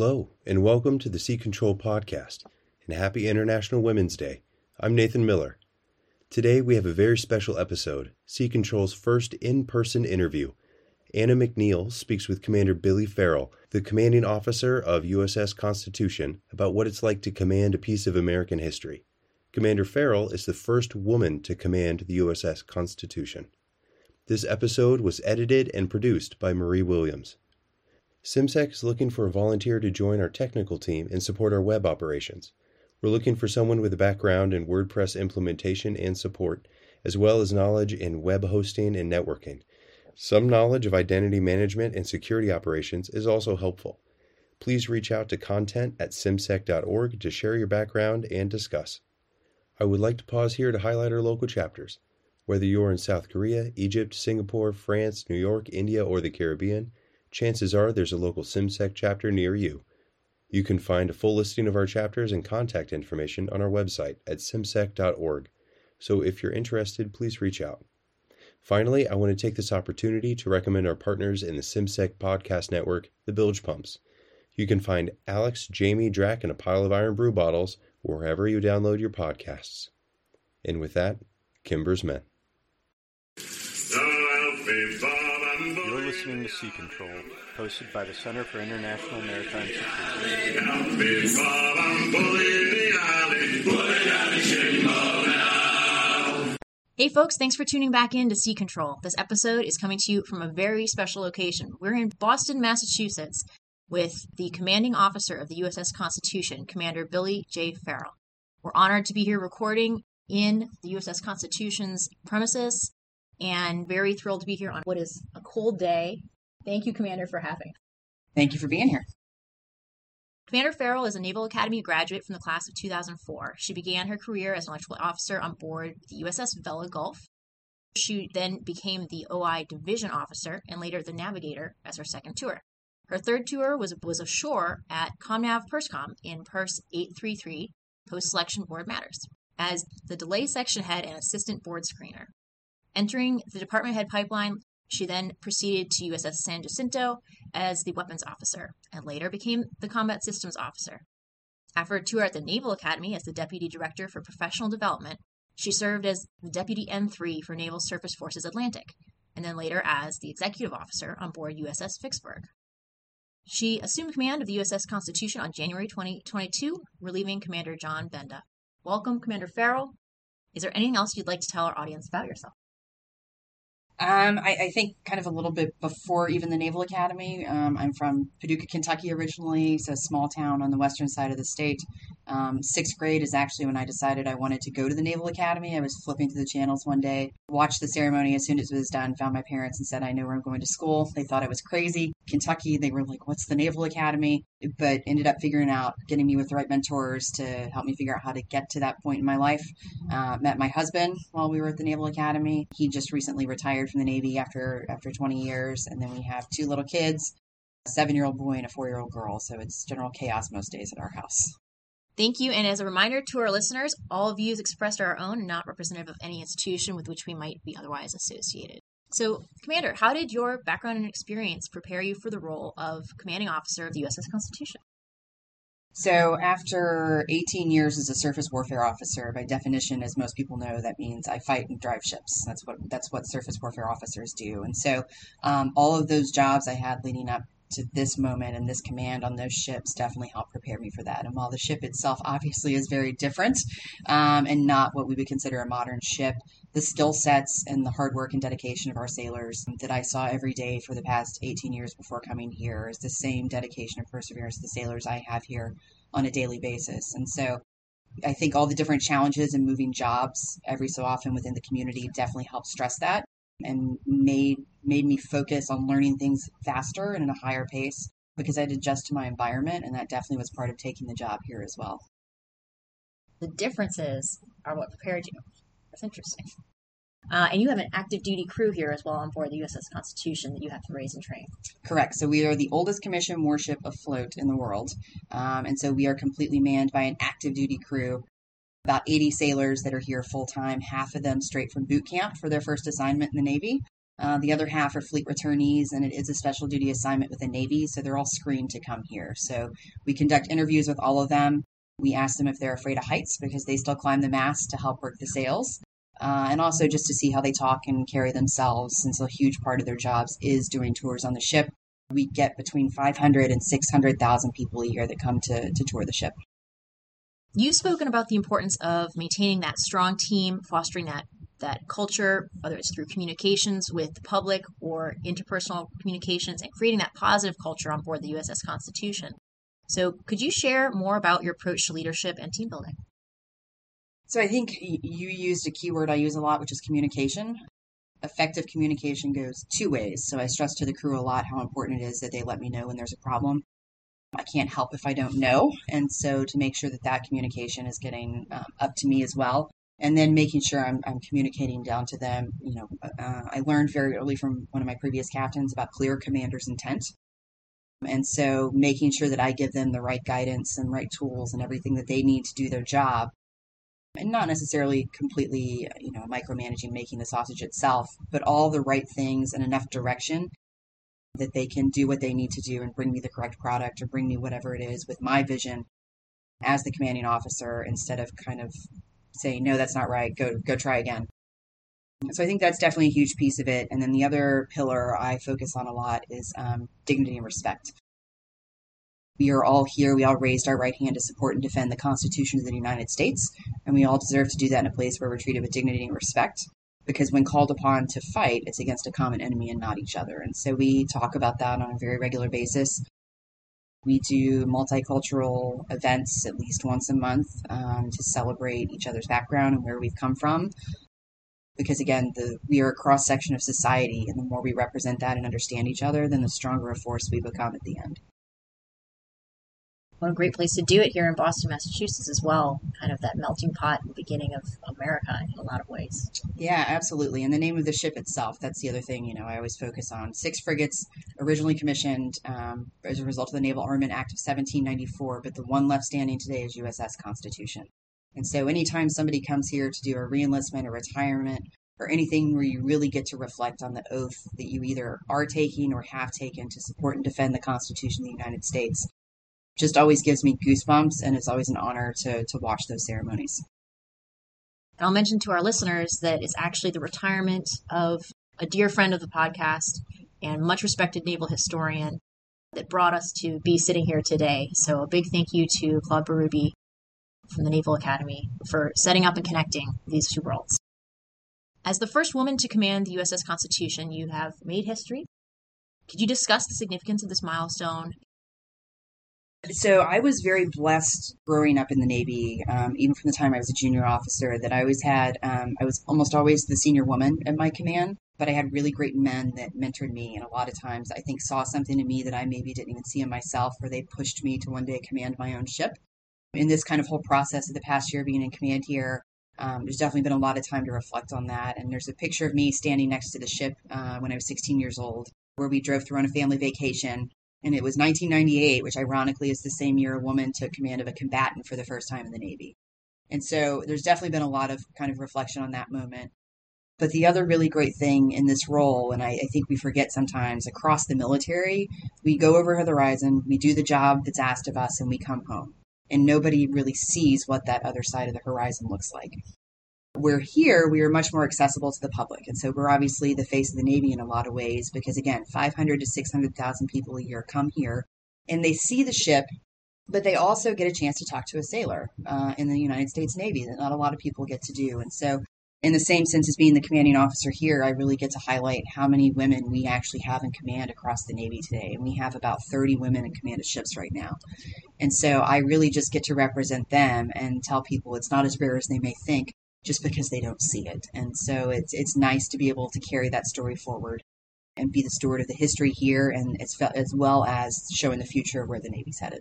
Hello, and welcome to the Sea Control Podcast, and happy International Women's Day. I'm Nathan Miller. Today we have a very special episode Sea Control's first in person interview. Anna McNeil speaks with Commander Billie Farrell, the commanding officer of USS Constitution, about what it's like to command a piece of American history. Commander Farrell is the first woman to command the USS Constitution. This episode was edited and produced by Marie Williams. CIMSEC is looking for a volunteer to join our technical team and support our web operations. We're looking for someone with a background in WordPress implementation and support, as well as knowledge in web hosting and networking. Some knowledge of identity management and security operations is also helpful. Please reach out to content at cimsec.org to share your background and discuss. I would like to pause here to highlight our local chapters. Whether you're in South Korea, Egypt, Singapore, France, New York, India, or the Caribbean, chances are there's a local CIMSEC chapter near you. You can find a full listing of our chapters and contact information on our website at cimsec.org. So if you're interested, please reach out. Finally, I want to take this opportunity to recommend our partners in the CIMSEC podcast network, the Bilge Pumps. You can find Alex, Jamie, Drach, and a pile of Irn-Bru bottles wherever you download your podcasts. And with that, Kimber's Men. Listening to Sea Control, hosted by the Center for International Maritime Security. Hey folks, thanks for tuning back in to Sea Control. This episode is coming to you from a very special location. We're in Boston, Massachusetts with the commanding officer of the USS Constitution, Commander Billie J. Farrell. We're honored to be here recording in the USS Constitution's premises and very thrilled to be here on what is a cold day. Thank you, Commander, for having. Thank you for being here. Commander Farrell is a Naval Academy graduate from the class of 2004. She began her career as an electrical officer on board the USS Vella Gulf. She then became the OI division officer and later the navigator as her second tour. Her third tour was, was ashore at ComNav PERSCOM in Pers 833, Post Selection Board Matters, as the delay section head and assistant board screener. Entering the department head pipeline, she then proceeded to USS San Jacinto as the weapons officer and later became the combat systems officer. After a tour at the Naval Academy as the deputy director for professional development, she served as the deputy N3 for Naval Surface Forces Atlantic, and then later as the executive officer on board USS Vicksburg. She assumed command of the USS Constitution on January 2022, relieving Commander John Benda. Welcome, Commander Farrell. Is there anything else you'd like to tell our audience about yourself? Um, I, I, think kind of a little bit before even the Naval Academy. Um, I'm from Paducah, Kentucky originally. It's a small town on the western side of the state. Um, sixth grade is actually when I decided I wanted to go to the Naval Academy. I was flipping through the channels one day, watched the ceremony as soon as it was done, found my parents and said, I know where I'm going to school. They thought I was crazy. Kentucky, they were like, What's the Naval Academy? But ended up figuring out, getting me with the right mentors to help me figure out how to get to that point in my life. Uh, met my husband while we were at the Naval Academy. He just recently retired from the Navy after after 20 years, and then we have two little kids, a seven-year-old boy and a four-year-old girl. So it's general chaos most days at our house. Thank you. And as a reminder to our listeners, all views expressed are our own and not representative of any institution with which we might be otherwise associated. So, Commander, how did your background and experience prepare you for the role of commanding officer of the USS Constitution? So, after 18 years as a surface warfare officer, by definition, as most people know, that means I fight and drive ships. That's what that's what surface warfare officers do. And so, um, all of those jobs I had leading up to this moment and this command on those ships definitely helped prepare me for that. And while the ship itself obviously is very different um, and not what we would consider a modern ship, the skill sets and the hard work and dedication of our sailors that I saw every day for the past 18 years before coming here is the same dedication and perseverance the sailors I have here on a daily basis. And so I think all the different challenges and moving jobs every so often within the community definitely help stress that and made made me focus on learning things faster and at a higher pace because I had to adjust to my environment and that definitely was part of taking the job here as well. The differences are what prepared you. That's interesting. Uh, and you have an active duty crew here as well on board the USS Constitution that you have to raise and train. Correct. So we are the oldest commissioned warship afloat in the world. Um, and so we are completely manned by an active duty crew about 80 sailors that are here full time, half of them straight from boot camp for their first assignment in the Navy. Uh, the other half are fleet returnees, and it is a special duty assignment with the Navy, so they're all screened to come here. So we conduct interviews with all of them. We ask them if they're afraid of heights because they still climb the mast to help work the sails. Uh, and also just to see how they talk and carry themselves, since a huge part of their jobs is doing tours on the ship. We get between 500 and 600,000 people a year that come to, to tour the ship. You've spoken about the importance of maintaining that strong team, fostering that that culture, whether it's through communications with the public or interpersonal communications, and creating that positive culture on board the USS Constitution. So, could you share more about your approach to leadership and team building? So, I think you used a keyword I use a lot, which is communication. Effective communication goes two ways. So, I stress to the crew a lot how important it is that they let me know when there's a problem. I can't help if I don't know. And so, to make sure that that communication is getting um, up to me as well and then making sure I'm, I'm communicating down to them. You know, uh, I learned very early from one of my previous captains about clear commander's intent. And so making sure that I give them the right guidance and right tools and everything that they need to do their job. And not necessarily completely, you know, micromanaging making the sausage itself, but all the right things and enough direction that they can do what they need to do and bring me the correct product or bring me whatever it is with my vision as the commanding officer instead of kind of saying, no, that's not right, go, go try again. So I think that's definitely a huge piece of it. And then the other pillar I focus on a lot is um, dignity and respect. We are all here. We all raised our right hand to support and defend the Constitution of the United States, and we all deserve to do that in a place where we're treated with dignity and respect. Because when called upon to fight, it's against a common enemy and not each other. And so we talk about that on a very regular basis. We do multicultural events at least once a month um, to celebrate each other's background and where we've come from. Because again, the, we are a cross section of society, and the more we represent that and understand each other, then the stronger a force we become at the end what a great place to do it here in Boston, Massachusetts as well. Kind of that melting pot and beginning of America in a lot of ways. Yeah, absolutely. And the name of the ship itself, that's the other thing, you know, I always focus on. Six frigates originally commissioned um, as a result of the Naval Armament Act of 1794, but the one left standing today is USS Constitution. And so anytime somebody comes here to do a reenlistment or retirement or anything where you really get to reflect on the oath that you either are taking or have taken to support and defend the Constitution of the United States, just always gives me goosebumps, and it's always an honor to, to watch those ceremonies. And I'll mention to our listeners that it's actually the retirement of a dear friend of the podcast and much respected naval historian that brought us to be sitting here today. So a big thank you to Claude Berube from the Naval Academy for setting up and connecting these two worlds. As the first woman to command the USS Constitution, you have made history. Could you discuss the significance of this milestone so I was very blessed growing up in the Navy, um, even from the time I was a junior officer, that I always had, um, I was almost always the senior woman at my command, but I had really great men that mentored me. And a lot of times I think saw something in me that I maybe didn't even see in myself, where they pushed me to one day command my own ship. In this kind of whole process of the past year being in command here, um, there's definitely been a lot of time to reflect on that. And there's a picture of me standing next to the ship uh, when I was 16 years old, where we drove through on a family vacation and it was 1998, which ironically is the same year a woman took command of a combatant for the first time in the Navy. And so there's definitely been a lot of kind of reflection on that moment. But the other really great thing in this role, and I, I, think we forget sometimes across the military, we go over the horizon, we do the job that's asked of us, and we come home. And nobody really sees what that other side of the horizon looks like. We're here, we are much more accessible to the public. And so we're obviously the face of the Navy in a lot of ways because, again, 500 to 600,000 people a year come here and they see the ship, but they also get a chance to talk to a sailor uh, in the United States Navy that not a lot of people get to do. And so, in the same sense as being the commanding officer here, I really get to highlight how many women we actually have in command across the Navy today. And we have about 30 women in command of ships right now. And so I really just get to represent them and tell people it's not as rare as they may think just because they don't see it. And so it's it's nice to be able to carry that story forward and be the steward of the history here, and as, as well as showing the future of where the Navy's headed.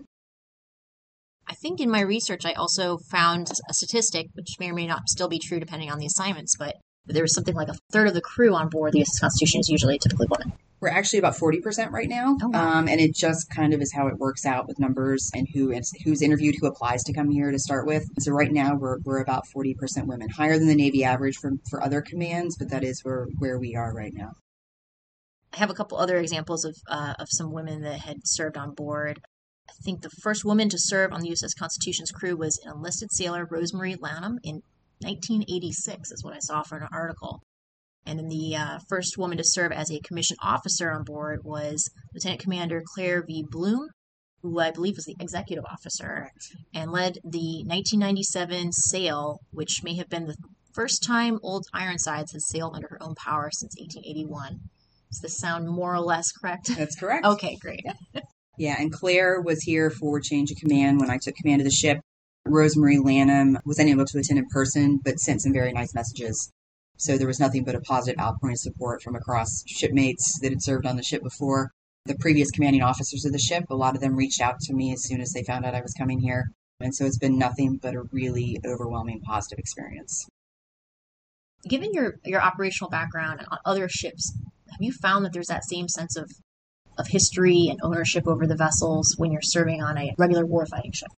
I think in my research, I also found a statistic, which may or may not still be true depending on the assignments, but there was something like a third of the crew on board the Constitution is usually typically women. We're actually about 40% right now. Oh, wow. um, and it just kind of is how it works out with numbers and who is, who's interviewed, who applies to come here to start with. So right now we're, we're about 40% women, higher than the Navy average for, for other commands, but that is where, where we are right now. I have a couple other examples of uh, of some women that had served on board. I think the first woman to serve on the USS Constitution's crew was enlisted sailor Rosemary Lanham in 1986, is what I saw for an article. And then the uh, first woman to serve as a commissioned officer on board was Lieutenant Commander Claire V. Bloom, who I believe was the executive officer, and led the 1997 sail, which may have been the first time Old Ironsides had sailed under her own power since 1881. Does this sound more or less correct? That's correct. okay, great. Yeah, and Claire was here for change of command when I took command of the ship. Rosemary Lanham was unable to attend in person, but sent some very nice messages. So there was nothing but a positive outpouring of support from across shipmates that had served on the ship before. The previous commanding officers of the ship, a lot of them reached out to me as soon as they found out I was coming here. And so it's been nothing but a really overwhelming positive experience. Given your, your operational background on other ships, have you found that there's that same sense of, of history and ownership over the vessels when you're serving on a regular warfighting ship?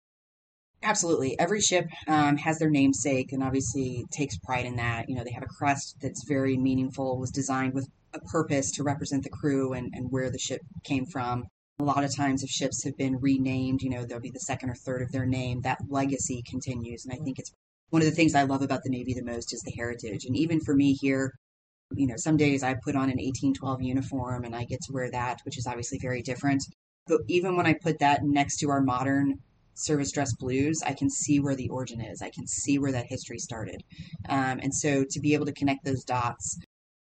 Absolutely. Every ship um, has their namesake and obviously takes pride in that. You know, they have a crest that's very meaningful, was designed with a purpose to represent the crew and, and where the ship came from. A lot of times, if ships have been renamed, you know, there'll be the second or third of their name. That legacy continues. And I think it's one of the things I love about the Navy the most is the heritage. And even for me here, you know, some days I put on an 1812 uniform and I get to wear that, which is obviously very different. But even when I put that next to our modern service dress blues, I can see where the origin is. I can see where that history started. Um, and so to be able to connect those dots,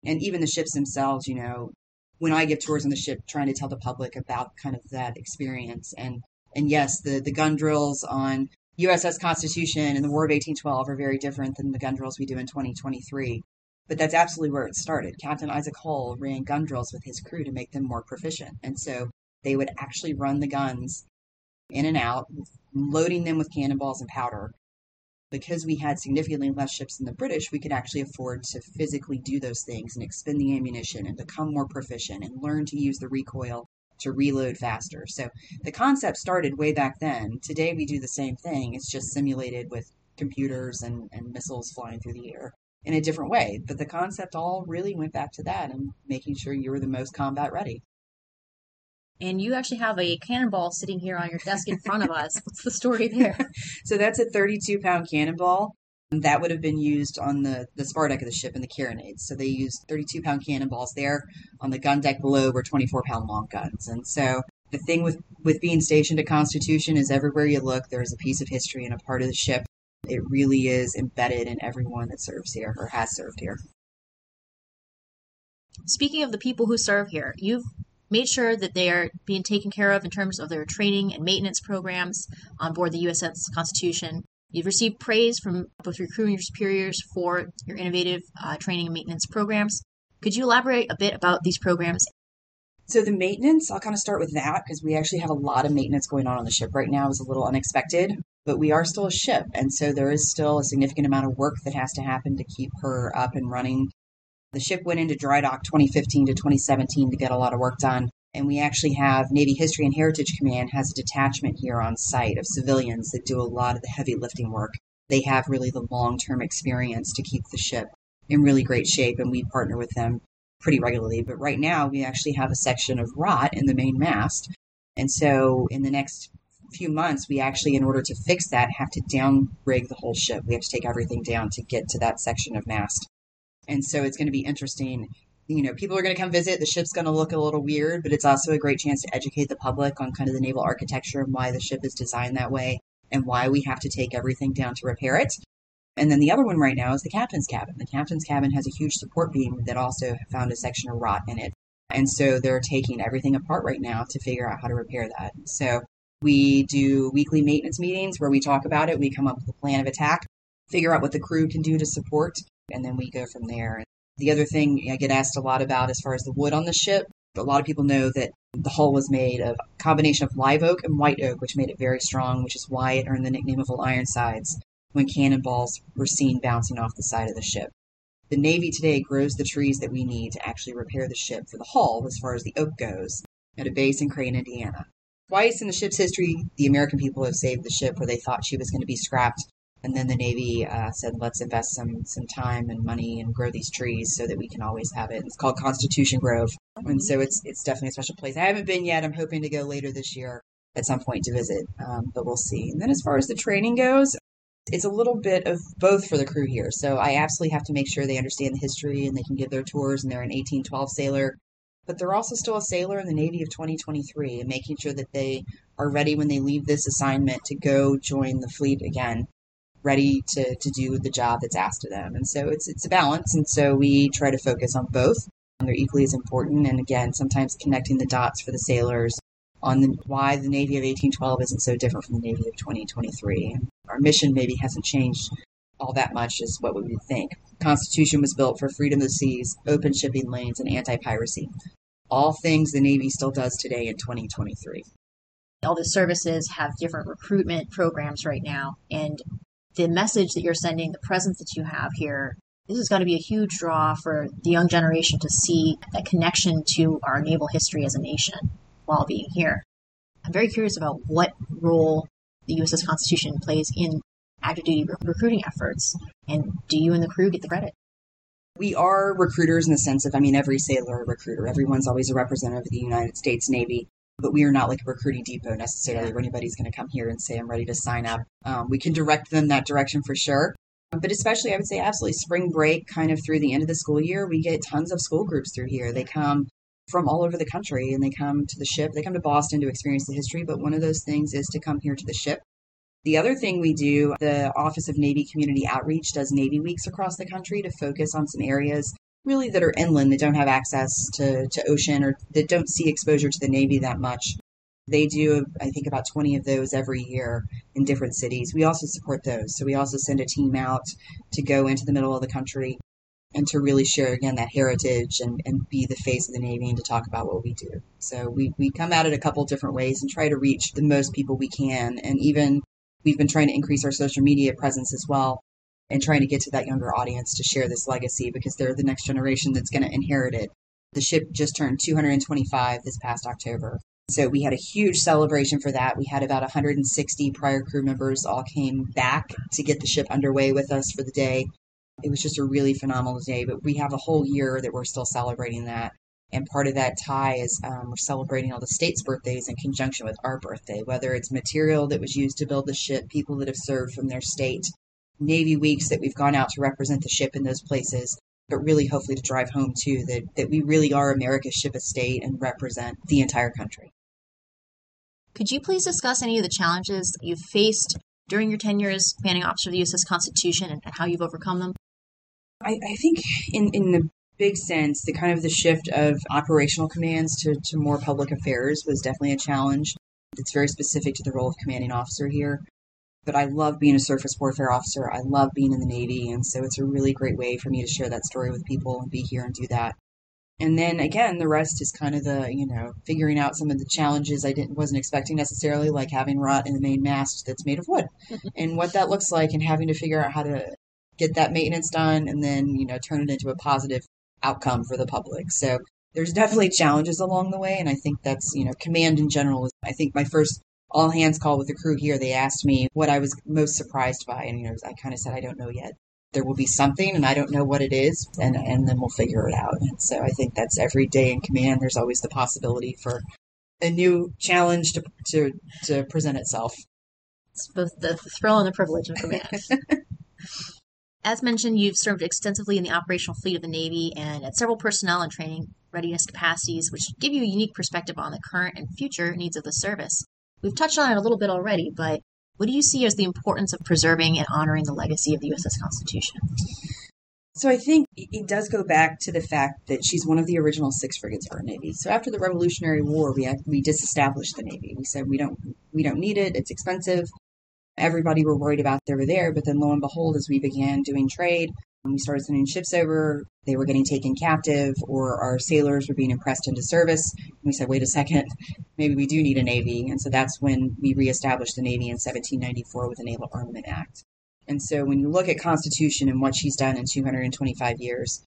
and even the ships themselves, you know, when I give tours on the ship, trying to tell the public about kind of that experience. And and yes, the the gun drills on USS Constitution and the War of 1812 are very different than the gun drills we do in 2023. But that's absolutely where it started. Captain Isaac Hull ran gun drills with his crew to make them more proficient. And so they would actually run the guns in and out, loading them with cannonballs and powder. Because we had significantly less ships than the British, we could actually afford to physically do those things and expend the ammunition and become more proficient and learn to use the recoil to reload faster. So the concept started way back then. Today we do the same thing, it's just simulated with computers and, and missiles flying through the air in a different way. But the concept all really went back to that and making sure you were the most combat ready and you actually have a cannonball sitting here on your desk in front of us. What's the story there? so that's a 32 pound cannonball. That would have been used on the, the spar deck of the ship in the carronades. So they used 32 pound cannonballs there. On the gun deck below were 24 pound long guns. And so the thing with, with being stationed at Constitution is everywhere you look, there's a piece of history and a part of the ship. It really is embedded in everyone that serves here or has served here. Speaking of the people who serve here, you've made sure that they are being taken care of in terms of their training and maintenance programs on board the USS Constitution. You've received praise from both your crew and your superiors for your innovative uh, training and maintenance programs. Could you elaborate a bit about these programs? So the maintenance, I'll kind of start with that because we actually have a lot of maintenance going on on the ship right now. is a little unexpected, but we are still a ship, and so there is still a significant amount of work that has to happen to keep her up and running the ship went into dry dock 2015 to 2017 to get a lot of work done. And we actually have Navy History and Heritage Command has a detachment here on site of civilians that do a lot of the heavy lifting work. They have really the long term experience to keep the ship in really great shape, and we partner with them pretty regularly. But right now, we actually have a section of rot in the main mast. And so, in the next few months, we actually, in order to fix that, have to down rig the whole ship. We have to take everything down to get to that section of mast. And so it's going to be interesting. You know, people are going to come visit. The ship's going to look a little weird, but it's also a great chance to educate the public on kind of the naval architecture and why the ship is designed that way and why we have to take everything down to repair it. And then the other one right now is the captain's cabin. The captain's cabin has a huge support beam that also found a section of rot in it. And so they're taking everything apart right now to figure out how to repair that. So we do weekly maintenance meetings where we talk about it. We come up with a plan of attack, figure out what the crew can do to support, and then we go from there. The other thing I get asked a lot about as far as the wood on the ship, a lot of people know that the hull was made of a combination of live oak and white oak, which made it very strong, which is why it earned the nickname of Old Ironsides when cannonballs were seen bouncing off the side of the ship. The Navy today grows the trees that we need to actually repair the ship for the hull as far as the oak goes at a base in Crane, Indiana. Twice in the ship's history, the American people have saved the ship where they thought she was going to be scrapped And then the Navy uh, said, let's invest some some time and money and grow these trees so that we can always have it. It's called Constitution Grove, and so it's it's definitely a special place. I haven't been yet. I'm hoping to go later this year at some point to visit, um, but we'll see. And then as far as the training goes, it's a little bit of both for the crew here. So I absolutely have to make sure they understand the history and they can give their tours and they're an 1812 sailor. But they're also still a sailor in the Navy of 2023 and making sure that they are ready when they leave this assignment to go join the fleet again, ready to, to do the job that's asked of them. And so it's it's a balance. And so we try to focus on both. And they're equally as important. And again, sometimes connecting the dots for the sailors on the, why the Navy of 1812 isn't so different from the Navy of 2023. Our mission maybe hasn't changed all that much as what we would think. The Constitution was built for freedom of the seas, open shipping lanes, and anti-piracy. All things the Navy still does today in 2023. All the services have different recruitment programs right now, and the message that you're sending, the presence that you have here, this is going to be a huge draw for the young generation to see that connection to our naval history as a nation while being here. I'm very curious about what role the USS Constitution plays in active duty recruiting efforts, and do you and the crew get the credit? We are recruiters in the sense of, I mean, every sailor recruiter. Everyone's always a representative of the United States Navy, but we are not like a recruiting depot necessarily where anybody's going to come here and say, I'm ready to sign up. Um, we can direct them that direction for sure. But especially, I would say, absolutely spring break, kind of through the end of the school year, we get tons of school groups through here. They come from all over the country and they come to the ship. They come to Boston to experience the history, but one of those things is to come here to the ship. The other thing we do, the Office of Navy Community Outreach does Navy Weeks across the country to focus on some areas really that are inland that don't have access to, to ocean or that don't see exposure to the Navy that much. They do, I think, about 20 of those every year in different cities. We also support those. So we also send a team out to go into the middle of the country and to really share again that heritage and, and be the face of the Navy and to talk about what we do. So we, we come at it a couple different ways and try to reach the most people we can. And even we've been trying to increase our social media presence as well and trying to get to that younger audience to share this legacy because they're the next generation that's going to inherit it. The ship just turned 225 this past October. So we had a huge celebration for that. We had about 160 prior crew members all came back to get the ship underway with us for the day it was just a really phenomenal day. But we have a whole year that we're still celebrating that. And part of that tie is um, we're celebrating all the states' birthdays in conjunction with our birthday, whether it's material that was used to build the ship, people that have served from their state, Navy weeks that we've gone out to represent the ship in those places, but really hopefully to drive home too that, that we really are America's ship of state and represent the entire country. Could you please discuss any of the challenges that you've faced during your tenure as commanding officer of the USS Constitution and, and how you've overcome them? I, I think in, in the big sense, the kind of the shift of operational commands to, to more public affairs was definitely a challenge. It's very specific to the role of commanding officer here. But I love being a surface warfare officer. I love being in the Navy. And so it's a really great way for me to share that story with people and be here and do that. And then again, the rest is kind of the, you know, figuring out some of the challenges I didn't wasn't expecting necessarily, like having rot in the main mast that's made of wood and what that looks like and having to figure out how to get that maintenance done and then, you know, turn it into a positive outcome for the public. So there's definitely challenges along the way. And I think that's, you know, command in general is, I think my first all hands call with the crew here, they asked me what I was most surprised by. And, you know, I kind of said, I don't know yet. There will be something and I don't know what it is and, and then we'll figure it out. And so I think that's every day in command. There's always the possibility for a new challenge to, to, to present itself. It's both the thrill and the privilege of command. As mentioned, you've served extensively in the operational fleet of the Navy and at several personnel and training readiness capacities, which give you a unique perspective on the current and future needs of the service. We've touched on it a little bit already, but what do you see as the importance of preserving and honoring the legacy of the USS Constitution? So I think it does go back to the fact that she's one of the original six frigates for our Navy. So after the Revolutionary War, we had, we disestablished the Navy. We said we don't we don't need it. It's expensive everybody were worried about they were there. But then lo and behold, as we began doing trade, we started sending ships over, they were getting taken captive, or our sailors were being impressed into service. And we said, wait a second, maybe we do need a Navy. And so that's when we reestablished the Navy in 1794 with the Naval Armament Act. And so when you look at Constitution and what she's done in 225 years,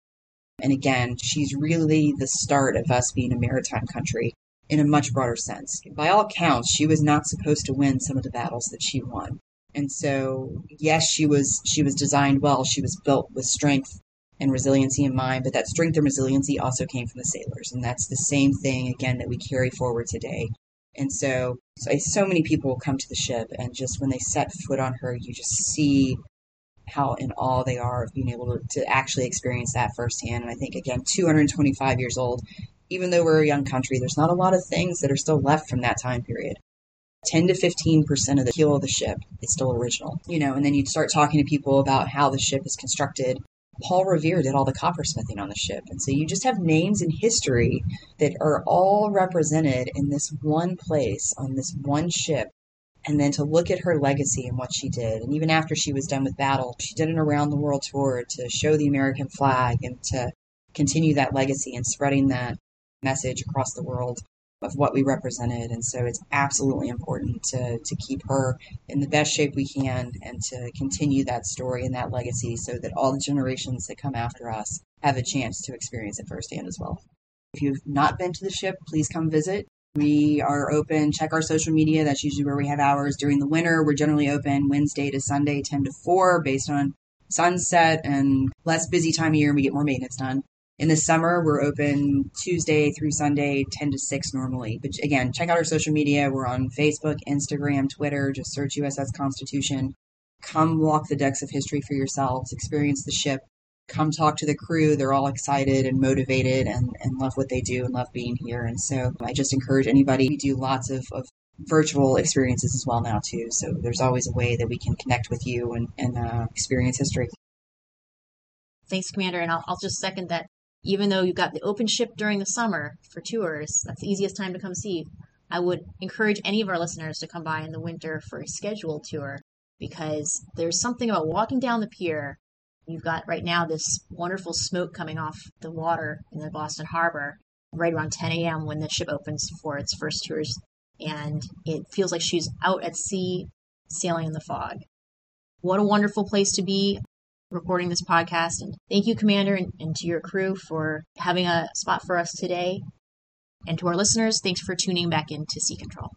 and again, she's really the start of us being a maritime country in a much broader sense. By all counts, she was not supposed to win some of the battles that she won. And so, yes, she was she was designed well. She was built with strength and resiliency in mind, but that strength and resiliency also came from the sailors, and that's the same thing again that we carry forward today. And so, so, so many people will come to the ship, and just when they set foot on her, you just see how in awe they are of being able to, to actually experience that firsthand. And I think again, 225 years old, even though we're a young country, there's not a lot of things that are still left from that time period. 10 to 15% of the keel of the ship is still original, you know, and then you'd start talking to people about how the ship is constructed. Paul Revere did all the coppersmithing on the ship. And so you just have names in history that are all represented in this one place on this one ship. And then to look at her legacy and what she did. And even after she was done with battle, she did an around the world tour to show the American flag and to continue that legacy and spreading that message across the world of what we represented. And so it's absolutely important to, to keep her in the best shape we can and to continue that story and that legacy so that all the generations that come after us have a chance to experience it firsthand as well. If you've not been to the ship, please come visit. We are open. Check our social media. That's usually where we have hours during the winter. We're generally open Wednesday to Sunday, 10 to 4, based on sunset and less busy time of year. We get more maintenance done. In the summer, we're open Tuesday through Sunday, 10 to 6 normally. But again, check out our social media. We're on Facebook, Instagram, Twitter. Just search USS Constitution. Come walk the decks of history for yourselves, experience the ship, come talk to the crew. They're all excited and motivated and, and love what they do and love being here. And so I just encourage anybody. We do lots of, of virtual experiences as well now too. So there's always a way that we can connect with you and, and uh, experience history. Thanks, Commander. And I'll, I'll just second that even though you've got the open ship during the summer for tours, that's the easiest time to come see. I would encourage any of our listeners to come by in the winter for a scheduled tour because there's something about walking down the pier. You've got right now this wonderful smoke coming off the water in the Boston Harbor right around 10 a.m. when the ship opens for its first tours. And it feels like she's out at sea sailing in the fog. What a wonderful place to be recording this podcast. And thank you, Commander, and, and to your crew for having a spot for us today. And to our listeners, thanks for tuning back in to Sea Control.